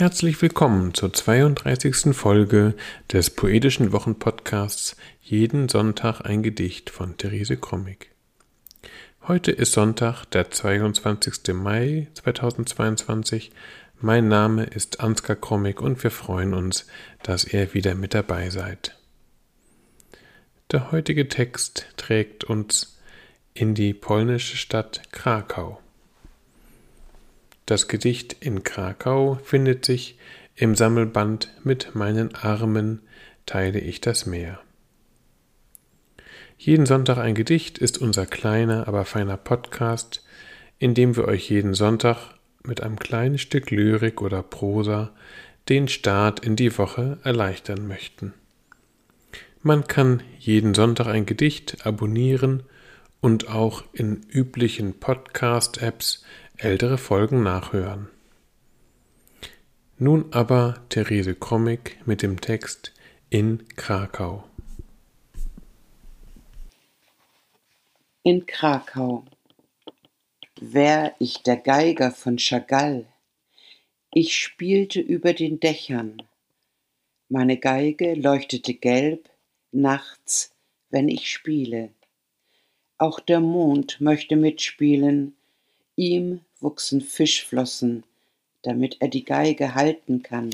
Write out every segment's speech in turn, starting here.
Herzlich willkommen zur 32. Folge des Poetischen Wochenpodcasts Jeden Sonntag ein Gedicht von Therese Krommig. Heute ist Sonntag, der 22. Mai 2022. Mein Name ist Ansgar Krommig und wir freuen uns, dass ihr wieder mit dabei seid. Der heutige Text trägt uns in die polnische Stadt Krakau. Das Gedicht in Krakau findet sich im Sammelband Mit meinen Armen teile ich das Meer. Jeden Sonntag ein Gedicht ist unser kleiner, aber feiner Podcast, in dem wir euch jeden Sonntag mit einem kleinen Stück Lyrik oder Prosa den Start in die Woche erleichtern möchten. Man kann jeden Sonntag ein Gedicht abonnieren und auch in üblichen Podcast-Apps ältere Folgen nachhören. Nun aber Therese Krommig mit dem Text In Krakau. In Krakau. Wär ich der Geiger von Chagall, ich spielte über den Dächern. Meine Geige leuchtete gelb nachts, wenn ich spiele. Auch der Mond möchte mitspielen, ihm wuchsen Fischflossen, damit er die Geige halten kann.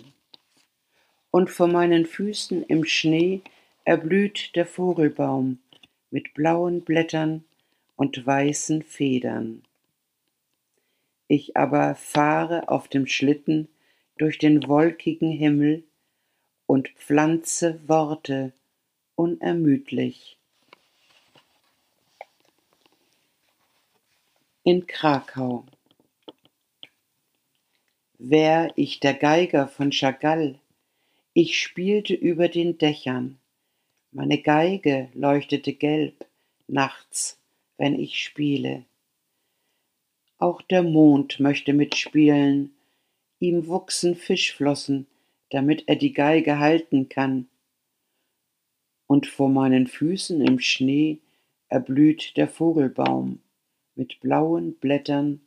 Und vor meinen Füßen im Schnee erblüht der Vogelbaum mit blauen Blättern und weißen Federn. Ich aber fahre auf dem Schlitten durch den wolkigen Himmel und pflanze Worte unermüdlich. In Krakau Wär ich der Geiger von Chagall, ich spielte über den Dächern, meine Geige leuchtete gelb nachts, wenn ich spiele. Auch der Mond möchte mitspielen, ihm wuchsen Fischflossen, damit er die Geige halten kann. Und vor meinen Füßen im Schnee erblüht der Vogelbaum mit blauen Blättern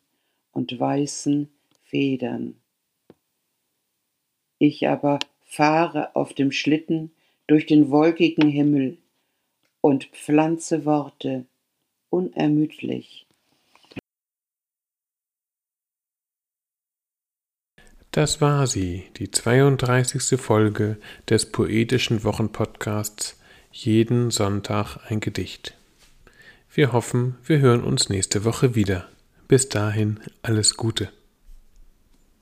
und weißen Federn. Ich aber fahre auf dem Schlitten durch den wolkigen Himmel und pflanze Worte unermüdlich. Das war sie, die 32. Folge des poetischen Wochenpodcasts Jeden Sonntag ein Gedicht. Wir hoffen, wir hören uns nächste Woche wieder. Bis dahin alles Gute.